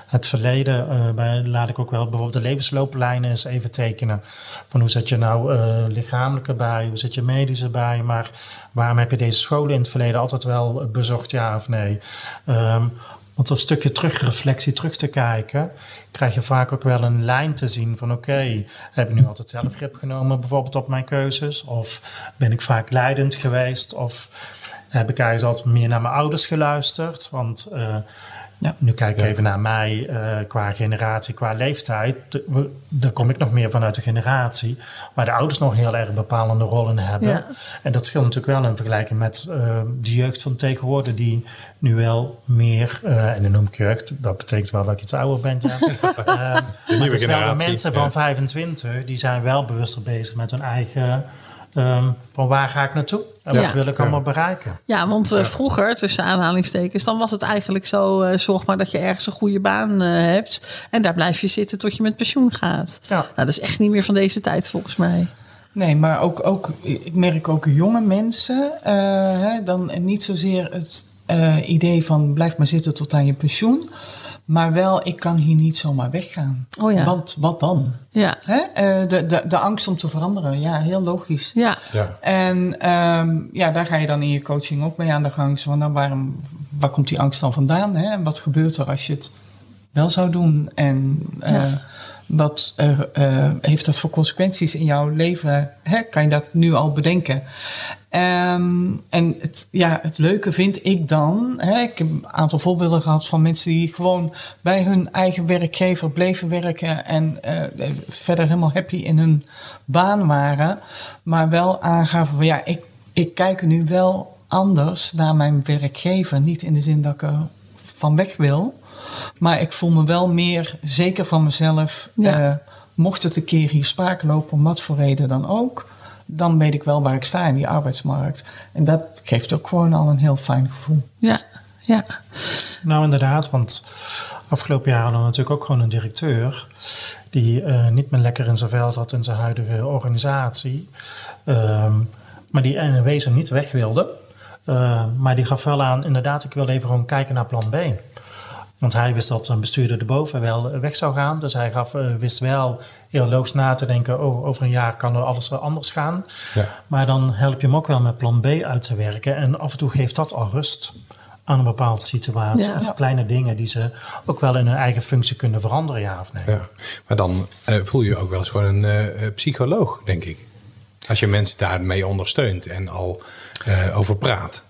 [SPEAKER 3] het verleden. Eh, bij, laat ik ook wel bijvoorbeeld de levenslooplijnen eens even tekenen. Van hoe zit je nou eh lichamelijk erbij, hoe zit je medisch erbij, maar waarom heb je deze scholen in het verleden altijd wel bezocht, ja of nee. Ehm, want een stukje terugreflectie terug te kijken, krijg je vaak ook wel een lijn te zien van oké, heb ik nu altijd zelf grip genomen bijvoorbeeld op mijn keuzes? Of ben ik vaak leidend geweest? Of heb ik eigenlijk altijd meer naar mijn ouders geluisterd? Want eh, ja, nu kijk ik
[SPEAKER 2] Ja.
[SPEAKER 3] even naar mij eh, qua generatie, qua leeftijd. De- we- Daar kom ik nog meer vanuit de generatie waar de ouders nog heel erg bepalende rollen hebben.
[SPEAKER 1] Ja.
[SPEAKER 3] En dat scheelt natuurlijk wel in vergelijking met eh, de jeugd van tegenwoordig, die nu wel meer, eh, en dan noem ik jeugd, dat betekent wel dat ik iets ouder ben. Ja. (laughs) Maar
[SPEAKER 2] nieuwe
[SPEAKER 3] de
[SPEAKER 2] generatie,
[SPEAKER 3] mensen van 25, die zijn wel bewuster bezig met hun eigen, ehm, van waar ga ik naartoe? En
[SPEAKER 1] Ja.
[SPEAKER 3] wat wil ik
[SPEAKER 2] Ja.
[SPEAKER 3] allemaal bereiken?
[SPEAKER 1] Ja, want eh, vroeger, tussen aanhalingstekens, dan was het eigenlijk zo: eh, zorg maar dat je ergens een goede baan eh, hebt. En daar blijf je zitten tot je met pensioen gaat.
[SPEAKER 3] Ja.
[SPEAKER 1] Nou, dat is echt niet meer van deze tijd volgens mij.
[SPEAKER 4] Nee, maar ook, ook, ik merk ook jonge mensen, eh, hè, dan niet zozeer het eh, idee van blijf maar zitten tot aan je pensioen, maar wel ik kan hier niet zomaar weggaan.
[SPEAKER 1] Oh ja.
[SPEAKER 4] Want wat dan?
[SPEAKER 1] Ja,
[SPEAKER 4] Hè? Eh, de, de, de angst om te veranderen, ja, heel logisch.
[SPEAKER 1] ja,
[SPEAKER 2] Ja.
[SPEAKER 4] En ehm, ja, daar ga je dan in je coaching ook mee aan de gang. Zo Van, nou, waarom, waar komt die angst dan vandaan? Hè? En wat gebeurt er als je het wel zou doen? En eh,
[SPEAKER 1] Ja.
[SPEAKER 4] wat eh, heeft dat voor consequenties in jouw leven? Hè? Kan je dat nu al bedenken? Ehm, en het, ja, het leuke vind ik dan, hè, ik heb een aantal voorbeelden gehad van mensen die gewoon bij hun eigen werkgever bleven werken en eh, verder helemaal happy in hun baan waren, maar wel aangaven van ja, ik, ik kijk er nu wel anders naar mijn werkgever. Niet in de zin dat ik er van weg wil, maar ik voel me wel meer zeker van mezelf.
[SPEAKER 1] Ja.
[SPEAKER 4] Eh, mocht het een keer hier sprake lopen, om wat voor reden dan ook, dan weet ik wel waar ik sta in die arbeidsmarkt. En dat geeft ook gewoon al een heel fijn gevoel.
[SPEAKER 1] ja, ja.
[SPEAKER 3] Nou, inderdaad, want afgelopen jaar hadden we natuurlijk ook gewoon een directeur die eh, niet meer lekker in zijn vel zat in zijn huidige organisatie, Ehm, maar die in wezen niet weg wilde. Eh, maar die gaf wel aan, inderdaad, ik wil even gewoon kijken naar plan B. Want hij wist dat een bestuurder erboven wel weg zou gaan. Dus hij gaf, eh, wist wel heel logisch na te denken, oh, over een jaar kan er alles anders gaan.
[SPEAKER 2] Ja.
[SPEAKER 3] Maar dan help je hem ook wel met plan B uit te werken. En af en toe geeft dat al rust aan een bepaalde situatie.
[SPEAKER 1] Ja.
[SPEAKER 3] Of kleine dingen die ze ook wel in hun eigen functie kunnen veranderen, ja of nee.
[SPEAKER 2] Ja. Maar dan eh, voel je je ook wel eens gewoon een eh, eh, psycholoog, denk ik. Als je mensen daarmee ondersteunt en al eh, over praat.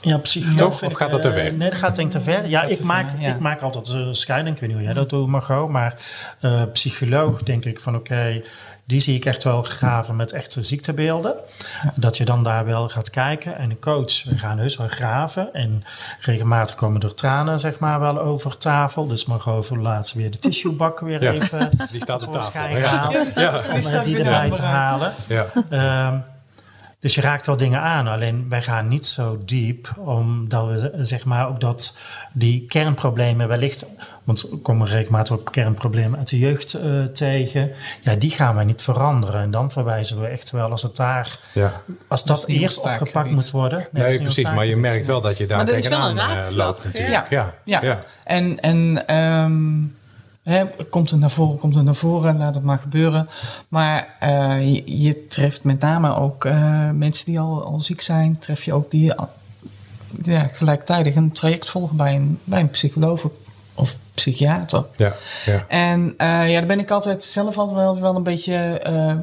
[SPEAKER 3] Ja, psycholoog.
[SPEAKER 2] Of gaat dat te
[SPEAKER 3] eh,
[SPEAKER 2] ver?
[SPEAKER 3] Nee, dat gaat denk ik te ver. Ja, ik maak,
[SPEAKER 4] ver, ja.
[SPEAKER 3] ik maak altijd een scheiding. Ik weet niet hoe jij dat doet, Margot. Maar eh, psycholoog denk ik van oké, die zie ik echt wel graven met echte ziektebeelden. Dat je dan daar wel gaat kijken. En een coach, we gaan heus wel graven. En regelmatig komen er tranen zeg maar wel over tafel. Dus Margot voor laatst weer de tissuebak weer
[SPEAKER 2] Ja.
[SPEAKER 3] even
[SPEAKER 2] Die staat op tafel. Ja.
[SPEAKER 3] Om
[SPEAKER 4] Die
[SPEAKER 3] eh,
[SPEAKER 4] staat
[SPEAKER 3] die erbij te halen.
[SPEAKER 2] Ja.
[SPEAKER 3] Ehm, dus je raakt wel dingen aan, alleen wij gaan niet zo diep, omdat we zeg maar ook dat die kernproblemen wellicht, want er komen regelmatig ook kernproblemen uit de jeugd eh, tegen, ja, die gaan wij niet veranderen. En dan verwijzen we echt wel als het daar,
[SPEAKER 2] Ja.
[SPEAKER 3] als
[SPEAKER 4] Dat
[SPEAKER 3] eerst opgepakt moet worden.
[SPEAKER 2] Nee, precies. Maar je merkt wel dat je daar
[SPEAKER 1] Maar is wel
[SPEAKER 2] tegenaan
[SPEAKER 1] een
[SPEAKER 2] eh, loopt natuurlijk.
[SPEAKER 4] Ja.
[SPEAKER 2] Ja.
[SPEAKER 4] Ja, en, en ehm, hè, komt het naar voren, komt het naar voren, laat het maar gebeuren. Maar eh, je, je treft met name ook eh, mensen die al, al ziek zijn, tref je ook die ja, gelijktijdig een traject volgen bij een, bij een psycholoog of psychiater.
[SPEAKER 2] Ja. Ja.
[SPEAKER 4] En eh, ja, daar ben ik altijd zelf altijd wel, wel een beetje eh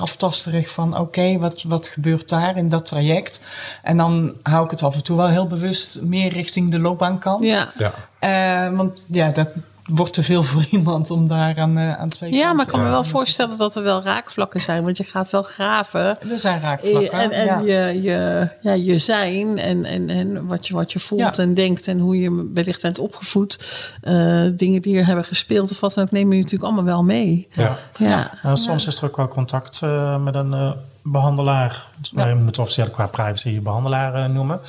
[SPEAKER 4] aftasterig van... oké, wat, wat gebeurt daar in dat traject? En dan hou ik het af en toe wel heel bewust meer richting de loopbaankant.
[SPEAKER 1] Ja.
[SPEAKER 2] Ja.
[SPEAKER 4] Eh, want ja, dat wordt te veel voor (laughs) iemand om daar aan, eh, aan twee
[SPEAKER 1] ja, maar ik kan me wel voorstellen dat er wel raakvlakken zijn. Want je gaat wel graven.
[SPEAKER 4] Er zijn raakvlakken.
[SPEAKER 1] En, en
[SPEAKER 4] ja.
[SPEAKER 1] je, je, ja, je zijn en, en, en wat, je, wat je voelt
[SPEAKER 4] Ja.
[SPEAKER 1] en denkt en hoe je wellicht bent opgevoed. eh, dingen die er hebben gespeeld of wat dan ook, neem je natuurlijk allemaal wel mee.
[SPEAKER 2] Ja.
[SPEAKER 1] Ja,
[SPEAKER 3] Nou, soms is er ook wel contact eh, met een eh, behandelaar. Wij moeten officieel qua privacy je behandelaar eh, noemen.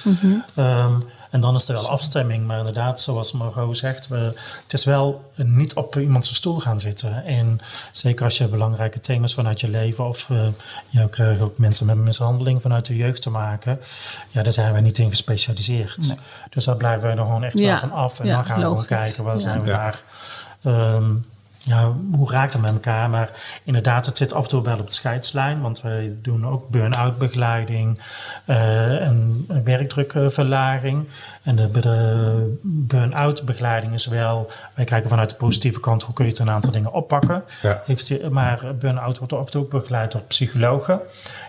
[SPEAKER 3] Ehm, en dan is er wel afstemming. Maar inderdaad, zoals Margot zegt, we, het is wel niet op iemand zijn stoel gaan zitten. En zeker als je belangrijke thema's vanuit je leven... of eh, je krijgt ook mensen met mishandeling vanuit de jeugd te maken... ja, daar zijn wij niet in gespecialiseerd.
[SPEAKER 4] Nee.
[SPEAKER 3] Dus daar blijven wij er gewoon echt
[SPEAKER 1] Ja.
[SPEAKER 3] wel van af. En
[SPEAKER 1] Ja,
[SPEAKER 3] dan gaan we
[SPEAKER 1] logisch.
[SPEAKER 3] gewoon kijken, waar
[SPEAKER 1] Ja.
[SPEAKER 3] zijn we
[SPEAKER 2] Ja.
[SPEAKER 3] daar... Ehm, ja, hoe raakt het met elkaar? Maar inderdaad, het zit af en toe wel op de scheidslijn. Want wij doen ook burn-out begeleiding eh, en werkdrukverlaging. En de, burn-out begeleiding is wel... Wij kijken vanuit de positieve kant, hoe kun je het een aantal dingen oppakken.
[SPEAKER 2] Ja.
[SPEAKER 3] Heeft je, maar burn-out wordt af en toe ook begeleid door psychologen.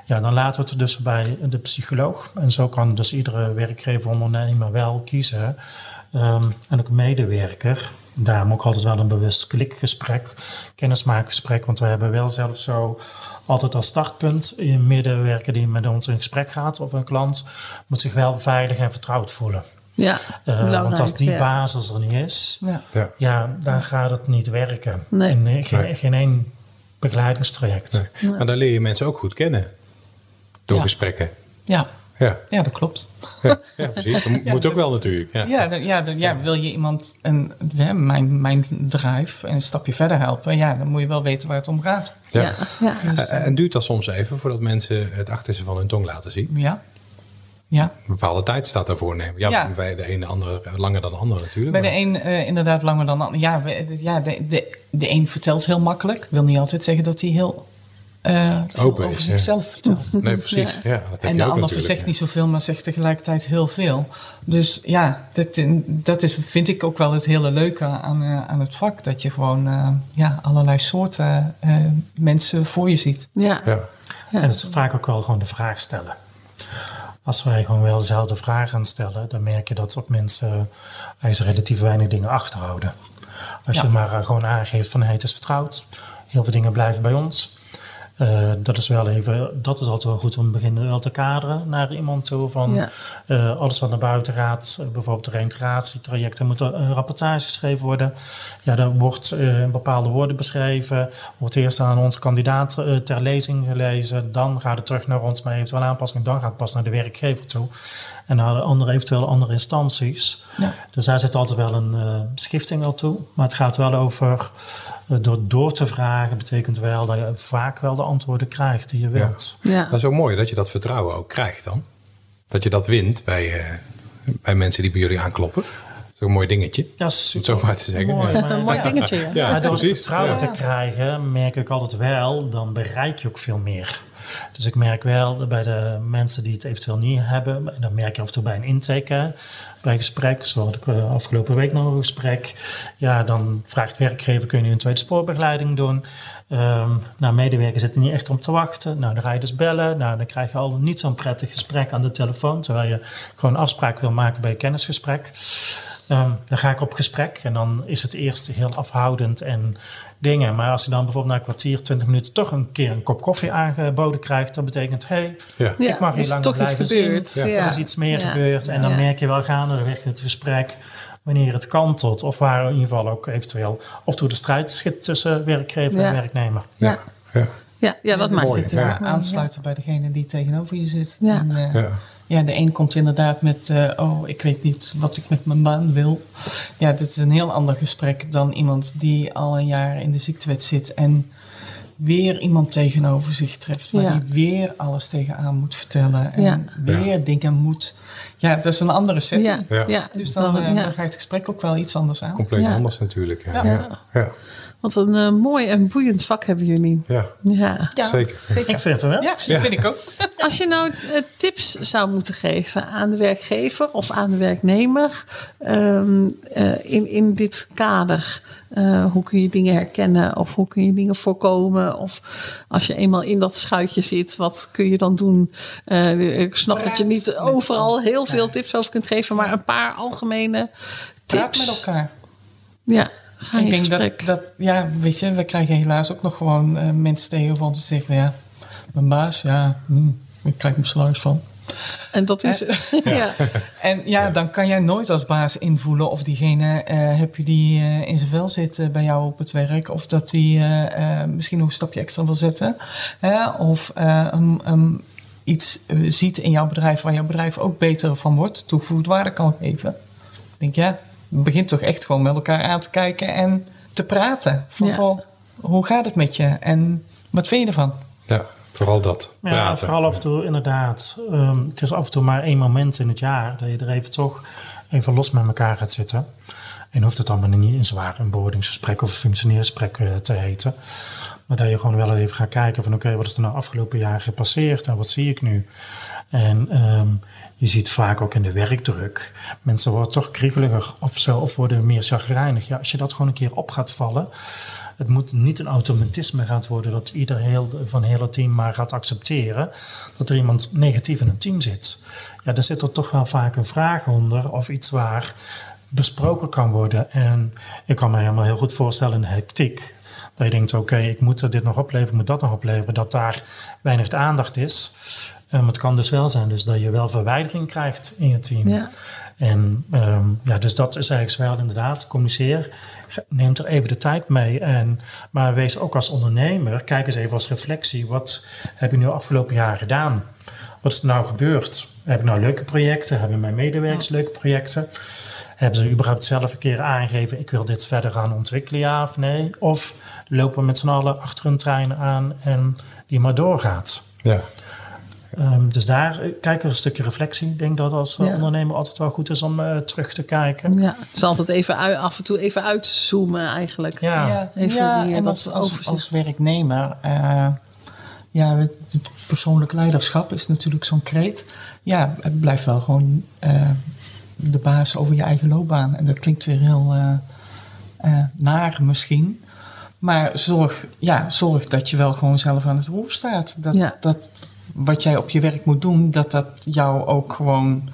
[SPEAKER 3] Ja, dan laten we het dus bij de psycholoog. En zo kan dus iedere werkgever, ondernemer wel kiezen. Ehm, en ook medewerker. Daarom ook altijd wel een bewust klikgesprek, kennismaakgesprek. Want we hebben wel zelf zo altijd als startpunt... een medewerker die met ons in gesprek gaat of een klant... moet zich wel veilig en vertrouwd voelen.
[SPEAKER 1] ja belangrijk,
[SPEAKER 3] want als die
[SPEAKER 1] ja.
[SPEAKER 3] basis er niet is,
[SPEAKER 4] Ja.
[SPEAKER 2] Ja.
[SPEAKER 3] ja, dan gaat het niet werken.
[SPEAKER 1] Nee.
[SPEAKER 3] In eh, geen,
[SPEAKER 2] Nee.
[SPEAKER 3] geen één begeleidingstraject.
[SPEAKER 2] Nee. Maar dan leer je mensen ook goed kennen. Door
[SPEAKER 4] Ja.
[SPEAKER 2] gesprekken.
[SPEAKER 4] Ja.
[SPEAKER 2] Ja.
[SPEAKER 4] ja, dat klopt.
[SPEAKER 2] Ja, ja precies. Dat (laughs) moet ook wel natuurlijk. Ja.
[SPEAKER 4] Ja, dan- ja, dan- ja, wil je iemand een, hè, mijn, mijn drive een stapje verder helpen, ja, dan moet je wel weten waar het om gaat.
[SPEAKER 2] Ja.
[SPEAKER 1] Ja, ja.
[SPEAKER 4] Dus,
[SPEAKER 2] Eh, En duurt dat soms even voordat mensen het achterste van hun tong laten zien?
[SPEAKER 4] ja. Ja.
[SPEAKER 2] Een bepaalde tijd staat daarvoor nemen. Ja,
[SPEAKER 4] Ja.
[SPEAKER 2] bij de ene andere langer dan de andere natuurlijk.
[SPEAKER 4] Bij de een eh, inderdaad langer dan de ander. Ja, we- ja de, de, de een vertelt heel makkelijk. Wil niet altijd zeggen dat hij heel eh, veel
[SPEAKER 2] Open
[SPEAKER 4] over
[SPEAKER 2] is, ja.
[SPEAKER 4] zichzelf vertelt.
[SPEAKER 2] Nee, precies. Ja. dat heb
[SPEAKER 4] En
[SPEAKER 2] je
[SPEAKER 4] de
[SPEAKER 2] ook
[SPEAKER 4] ander zegt
[SPEAKER 2] ja.
[SPEAKER 4] niet zoveel, maar zegt tegelijkertijd heel veel. Dus ja, dat, dat is, vind ik ook wel het hele leuke aan, eh, aan het vak. Dat je gewoon eh, ja, allerlei soorten eh, mensen voor je ziet.
[SPEAKER 1] ja.
[SPEAKER 2] Ja.
[SPEAKER 1] Ja.
[SPEAKER 3] En het is vaak ook wel gewoon de vraag stellen. Als wij gewoon wel dezelfde vragen gaan stellen, dan merk je dat ook mensen eigenlijk relatief weinig dingen achterhouden. Als
[SPEAKER 4] Ja.
[SPEAKER 3] je maar eh, gewoon aangeeft van hey, het is vertrouwd, heel veel dingen blijven bij ons. Eh, dat is wel even, dat is altijd wel goed om te beginnen wel te kaderen naar iemand toe. Van
[SPEAKER 1] Ja.
[SPEAKER 3] eh, alles wat naar buiten gaat, bijvoorbeeld de reintegratietrajecten, moet een rapportage geschreven worden. Ja, daar wordt in bepaalde woorden beschreven. Wordt eerst aan onze kandidaat ter lezing gelezen. Dan gaat het terug naar ons met eventueel aanpassing. Dan gaat het pas naar de werkgever toe. En naar de andere, eventueel andere instanties.
[SPEAKER 4] Ja.
[SPEAKER 3] Dus daar zit altijd wel een schifting al toe. Maar het gaat wel over, door door te vragen, betekent wel dat je vaak wel de antwoorden krijgt die je wilt.
[SPEAKER 1] Ja.
[SPEAKER 2] Dat is ook mooi dat je dat vertrouwen ook krijgt dan. Dat je dat wint bij, eh, bij mensen die bij jullie aankloppen. Zo'n mooi dingetje.
[SPEAKER 3] Ja,
[SPEAKER 2] Om het zo maar te zeggen.
[SPEAKER 3] Mooi,
[SPEAKER 2] Ja.
[SPEAKER 1] Een mooi
[SPEAKER 3] ja.
[SPEAKER 1] dingetje, ja.
[SPEAKER 2] Ja,
[SPEAKER 3] Maar door het vertrouwen
[SPEAKER 2] Ja.
[SPEAKER 3] te krijgen, merk ik altijd wel, dan bereik je ook veel meer. Dus ik merk wel dat bij de mensen die het eventueel niet hebben, en dan merk je af en toe bij een intake, bij een gesprek, zo had ik afgelopen week nog een gesprek, ja, dan vraagt werkgever, kun je nu een tweede spoorbegeleiding doen? Ehm nou, medewerkers zitten niet echt om te wachten. Nou, dan ga je dus bellen. Nou, dan krijg je al niet zo'n prettig gesprek aan de telefoon, terwijl je gewoon afspraak wil maken bij een kennisgesprek. Ehm, dan ga ik op gesprek en dan is het eerst heel afhoudend en dingen. Maar als je dan bijvoorbeeld na een kwartier, twintig minuten toch een keer een kop koffie aangeboden krijgt, dan betekent hey,
[SPEAKER 2] Ja.
[SPEAKER 1] Ja,
[SPEAKER 3] ik mag hier
[SPEAKER 1] is
[SPEAKER 3] langer
[SPEAKER 1] toch iets
[SPEAKER 3] blijven
[SPEAKER 1] gebeurd.
[SPEAKER 3] zien.
[SPEAKER 1] Ja.
[SPEAKER 3] Er is iets meer
[SPEAKER 1] Ja.
[SPEAKER 3] gebeurd en dan
[SPEAKER 1] Ja.
[SPEAKER 3] merk je wel gaandeweg het gesprek wanneer het kantelt. Of waar in ieder geval ook eventueel of door de strijd schiet tussen werkgever
[SPEAKER 1] Ja.
[SPEAKER 3] en werknemer.
[SPEAKER 1] Ja.
[SPEAKER 2] Ja.
[SPEAKER 1] Ja, dat maakt
[SPEAKER 2] mooi,
[SPEAKER 1] het natuurlijk.
[SPEAKER 2] ja.
[SPEAKER 4] aansluiten bij degene die tegenover je zit.
[SPEAKER 1] Ja.
[SPEAKER 4] En, eh,
[SPEAKER 2] Ja.
[SPEAKER 4] ja, de een komt inderdaad met, eh, oh, ik weet niet wat ik met mijn baan wil. Ja, dit is een heel ander gesprek dan iemand die al een jaar in de ziektewet zit en weer iemand tegenover zich treft, waar
[SPEAKER 1] Ja.
[SPEAKER 4] die weer alles tegenaan moet vertellen en
[SPEAKER 1] Ja.
[SPEAKER 4] weer dingen moet. Ja, dat is een andere setting.
[SPEAKER 1] Ja.
[SPEAKER 4] Dus dan, eh,
[SPEAKER 1] ja.
[SPEAKER 4] dan gaat het gesprek ook wel iets anders aan.
[SPEAKER 2] Compleet
[SPEAKER 1] Ja.
[SPEAKER 2] anders natuurlijk. Ja.
[SPEAKER 1] Wat een eh, mooi en boeiend vak hebben jullie.
[SPEAKER 2] Ja.
[SPEAKER 1] Ja.
[SPEAKER 4] Ja,
[SPEAKER 2] Zeker.
[SPEAKER 3] Ik vind van wel.
[SPEAKER 4] Ja, dat vind ik ook. (laughs)
[SPEAKER 1] Als je nou eh, tips zou moeten geven aan de werkgever of aan de werknemer ehm, eh, in, in dit kader, eh, hoe kun je dingen herkennen of hoe kun je dingen voorkomen? Of als je eenmaal in dat schuitje zit, wat kun je dan doen? Eh, ik snap dat je niet overal heel veel tips over kunt geven, maar een paar algemene
[SPEAKER 4] Praat
[SPEAKER 1] tips.
[SPEAKER 4] met elkaar.
[SPEAKER 1] Ja,
[SPEAKER 4] ik denk
[SPEAKER 1] gesprek.
[SPEAKER 4] dat, dat, ja, weet je, we krijgen helaas ook nog gewoon eh, mensen tegenover ons die zeggen, ja, mijn baas, ja, hm, ik krijg mijn salaris van.
[SPEAKER 1] En dat is het. (laughs) ja.
[SPEAKER 4] En ja, dan kan jij nooit als baas invoelen of diegene, eh, heb je die eh, in zijn vel zit eh, bij jou op het werk, of dat die eh, eh, misschien nog een stapje extra wil zetten, hè? of eh, een iets eh, ziet in jouw bedrijf waar jouw bedrijf ook beter van wordt, toegevoegd waarde kan geven. Ik denk, ja, het begint toch echt gewoon met elkaar aan te kijken en te praten. Van,
[SPEAKER 1] Ja.
[SPEAKER 4] goh, hoe gaat het met je en wat vind je ervan?
[SPEAKER 2] Ja, vooral dat.
[SPEAKER 3] Ja,
[SPEAKER 2] Praten.
[SPEAKER 3] vooral af en toe inderdaad. ehm, het is af en toe maar één moment in het jaar dat je er even toch even los met elkaar gaat zitten. En hoeft het allemaal niet in zwaar een beoordelingsgesprek of een functioneersgesprek eh, te heten. Maar dat je gewoon wel even gaat kijken van oké, wat is er nou afgelopen jaar gepasseerd en wat zie ik nu? En ehm, je ziet vaak ook in de werkdruk, mensen worden toch kriegeliger of zo, of worden meer chagrijnig. Ja, als je dat gewoon een keer op gaat vallen, het moet niet een automatisme gaan worden dat ieder heel, van het hele team maar gaat accepteren dat er iemand negatief in een team zit. Ja, dan zit er toch wel vaak een vraag onder of iets waar besproken kan worden. En ik kan me helemaal heel goed voorstellen in de hectiek. Dat je denkt, oké, ik moet dit nog opleveren, ik moet dat nog opleveren. Dat daar weinig aandacht is. Eh, maar het kan dus wel zijn dus dat je wel verwijdering krijgt in je team.
[SPEAKER 1] Ja.
[SPEAKER 3] En ehm, ja, dus dat is eigenlijk wel inderdaad, communiceer. Neem er even de tijd mee. En, maar wees ook als ondernemer, kijk eens even als reflectie. Wat heb je nu afgelopen jaar gedaan? Wat is er nou gebeurd? Heb ik nou leuke projecten? Hebben mijn medewerkers leuke projecten? Hebben ze überhaupt zelf een keer aangegeven, ik wil dit verder gaan ontwikkelen, ja of nee? Of lopen we met z'n allen achter een trein aan en die maar doorgaat?
[SPEAKER 2] Ja.
[SPEAKER 3] Ehm, dus daar eh, kijk er een stukje reflectie. Ik denk dat als eh,
[SPEAKER 1] Ja.
[SPEAKER 3] ondernemer altijd wel goed is om eh, terug te kijken.
[SPEAKER 1] Ja, dus altijd even uit, af en toe even uitzoomen eigenlijk.
[SPEAKER 3] Ja,
[SPEAKER 1] Even
[SPEAKER 4] ja
[SPEAKER 1] die,
[SPEAKER 4] en
[SPEAKER 1] dat
[SPEAKER 4] als, als, werknemer, eh, ja, het, het persoonlijk leiderschap is natuurlijk zo'n kreet. Ja, het blijft wel gewoon de baas over je eigen loopbaan. En dat klinkt weer heel eh, eh, naar misschien. Maar zorg, ja, zorg dat je wel gewoon zelf aan het roer staat. Dat,
[SPEAKER 1] Ja.
[SPEAKER 4] dat wat jij op je werk moet doen, dat dat jou ook gewoon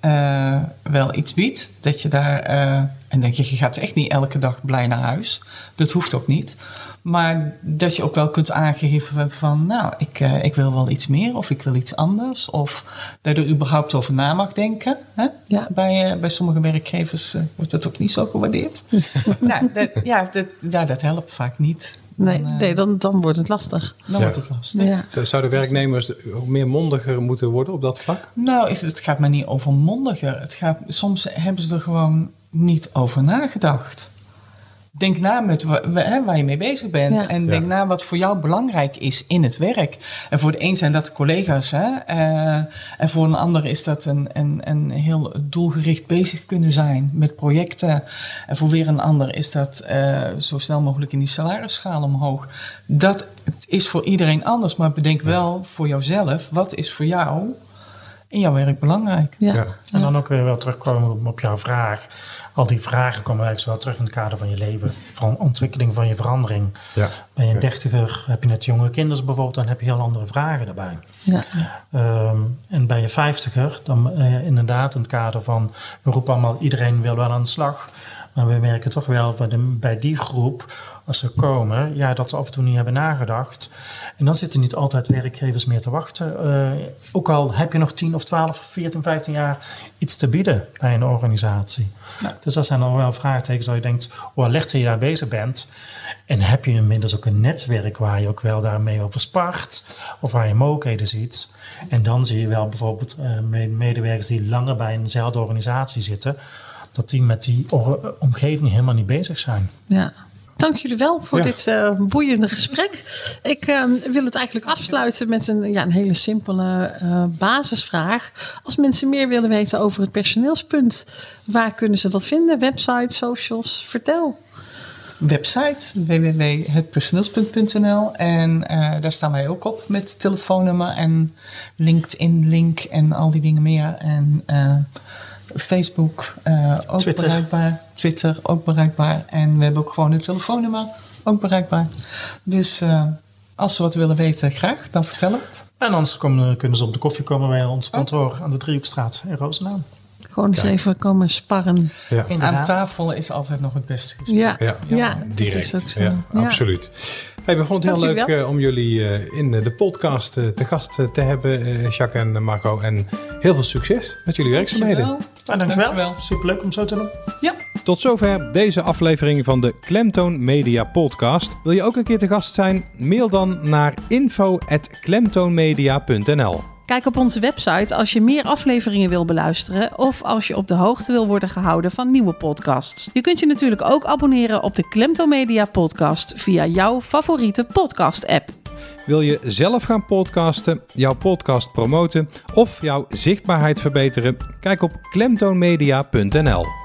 [SPEAKER 4] eh, wel iets biedt. Dat je daar, eh, en denk je, je gaat echt niet elke dag blij naar huis. Dat hoeft ook niet. Maar dat je ook wel kunt aangeven van, nou, ik, eh, ik wil wel iets meer of ik wil iets anders. Of dat je er überhaupt over na mag denken. Hè?
[SPEAKER 1] Ja.
[SPEAKER 4] Bij, bij sommige werkgevers wordt dat ook niet zo gewaardeerd. (laughs) nou, dat, ja, dat, ja, dat helpt vaak niet.
[SPEAKER 1] Nee,
[SPEAKER 4] Dan, eh,
[SPEAKER 1] nee dan, dan wordt het lastig.
[SPEAKER 4] dan
[SPEAKER 2] Ja.
[SPEAKER 4] wordt het lastig.
[SPEAKER 1] Ja.
[SPEAKER 2] Zou- Zouden werknemers ook meer mondiger moeten worden op dat vlak?
[SPEAKER 4] Nou, het- het gaat maar niet over mondiger. Het gaat, soms hebben ze er gewoon niet over nagedacht. Denk na met waar je mee bezig bent.
[SPEAKER 1] Ja.
[SPEAKER 4] En denk
[SPEAKER 2] Ja.
[SPEAKER 4] na wat voor jou belangrijk is in het werk. En voor de een zijn dat de collega's. Hè? eh, en voor een ander is dat een, een, een heel doelgericht bezig kunnen zijn met projecten. En voor weer een ander is dat eh, zo snel mogelijk in die salarisschaal omhoog. Dat is voor iedereen anders. Maar bedenk wel voor jouzelf, wat is voor jou in jouw werk belangrijk?
[SPEAKER 1] Ja.
[SPEAKER 2] Ja.
[SPEAKER 3] En dan ook weer wel terugkomen op, op jouw vraag. Al die vragen komen eigenlijk wel terug in het kader van je leven. Van ontwikkeling van je verandering.
[SPEAKER 2] Ja.
[SPEAKER 3] Ben je een
[SPEAKER 2] Ja.
[SPEAKER 3] dertiger, heb je net jonge kinderen bijvoorbeeld, dan heb je heel andere vragen daarbij.
[SPEAKER 1] Ja.
[SPEAKER 3] Ehm, en bij je vijftiger, dan eh, inderdaad in het kader van, we roepen allemaal, iedereen wil wel aan de slag. Maar we merken toch wel bij, de, bij die groep, als ze komen, ja, dat ze af en toe niet hebben nagedacht. En dan zitten niet altijd werkgevers meer te wachten. Eh, ook al heb je nog 10 of 12, 14, 15 jaar iets te bieden bij een organisatie. Dus dat zijn dan wel vraagtekens waar je denkt, hoe alert je daar bezig bent. En heb je inmiddels ook een netwerk waar je ook wel daarmee over spart. Of waar je mogelijkheden ziet. En dan zie je wel bijvoorbeeld eh, me- medewerkers die langer bij eenzelfde organisatie zitten. Dat die met die omgeving helemaal niet bezig zijn.
[SPEAKER 1] Ja. Dank jullie wel voor
[SPEAKER 2] Ja.
[SPEAKER 1] dit eh, boeiende gesprek. Ik eh, wil het eigenlijk afsluiten met een, ja, een hele simpele eh, basisvraag. Als mensen meer willen weten over het personeelspunt, waar kunnen ze dat vinden? Website, socials, vertel.
[SPEAKER 4] website www.hetpersoneelspunt.nl en eh, daar staan wij ook op met telefoonnummer en LinkedIn link en al die dingen meer en eh, Facebook eh, ook
[SPEAKER 3] Twitter.
[SPEAKER 4] bereikbaar, Twitter ook bereikbaar en we hebben ook gewoon een telefoonnummer ook bereikbaar. Dus eh, als ze wat willen weten, graag, dan vertel het.
[SPEAKER 3] En anders komen, kunnen ze op de koffie komen bij ons kantoor aan de Driehoekstraat in Roosendaal.
[SPEAKER 1] Gewoon eens even komen sparren.
[SPEAKER 2] Ja.
[SPEAKER 4] Aan tafel is altijd nog het beste gesprek.
[SPEAKER 1] Ja,
[SPEAKER 2] Ja,
[SPEAKER 1] ja, dat
[SPEAKER 2] direct.
[SPEAKER 1] is ook zo.
[SPEAKER 2] Ja,
[SPEAKER 1] Ja.
[SPEAKER 2] absoluut. Hey, we vonden het heel
[SPEAKER 1] Dank
[SPEAKER 2] leuk eh, om jullie eh, in de, podcast eh, te gast te hebben, eh, Jacques en Marco. En heel veel succes met jullie werkzaamheden.
[SPEAKER 4] Dankjewel.
[SPEAKER 3] Nou, dankjewel.
[SPEAKER 4] Dankjewel.
[SPEAKER 3] Superleuk om zo te doen.
[SPEAKER 4] Ja.
[SPEAKER 2] Tot zover deze aflevering van de Klemtoon Media Podcast. Wil je ook een keer te gast zijn? Mail dan naar info.klemtoonmedia.nl
[SPEAKER 1] Kijk op onze website als je meer afleveringen wil beluisteren of als je op de hoogte wil worden gehouden van nieuwe podcasts. Je kunt je natuurlijk ook abonneren op de Klemto Media podcast via jouw favoriete podcast app.
[SPEAKER 2] Wil je zelf gaan podcasten, jouw podcast promoten of jouw zichtbaarheid verbeteren? Kijk op klemtoonmedia.nl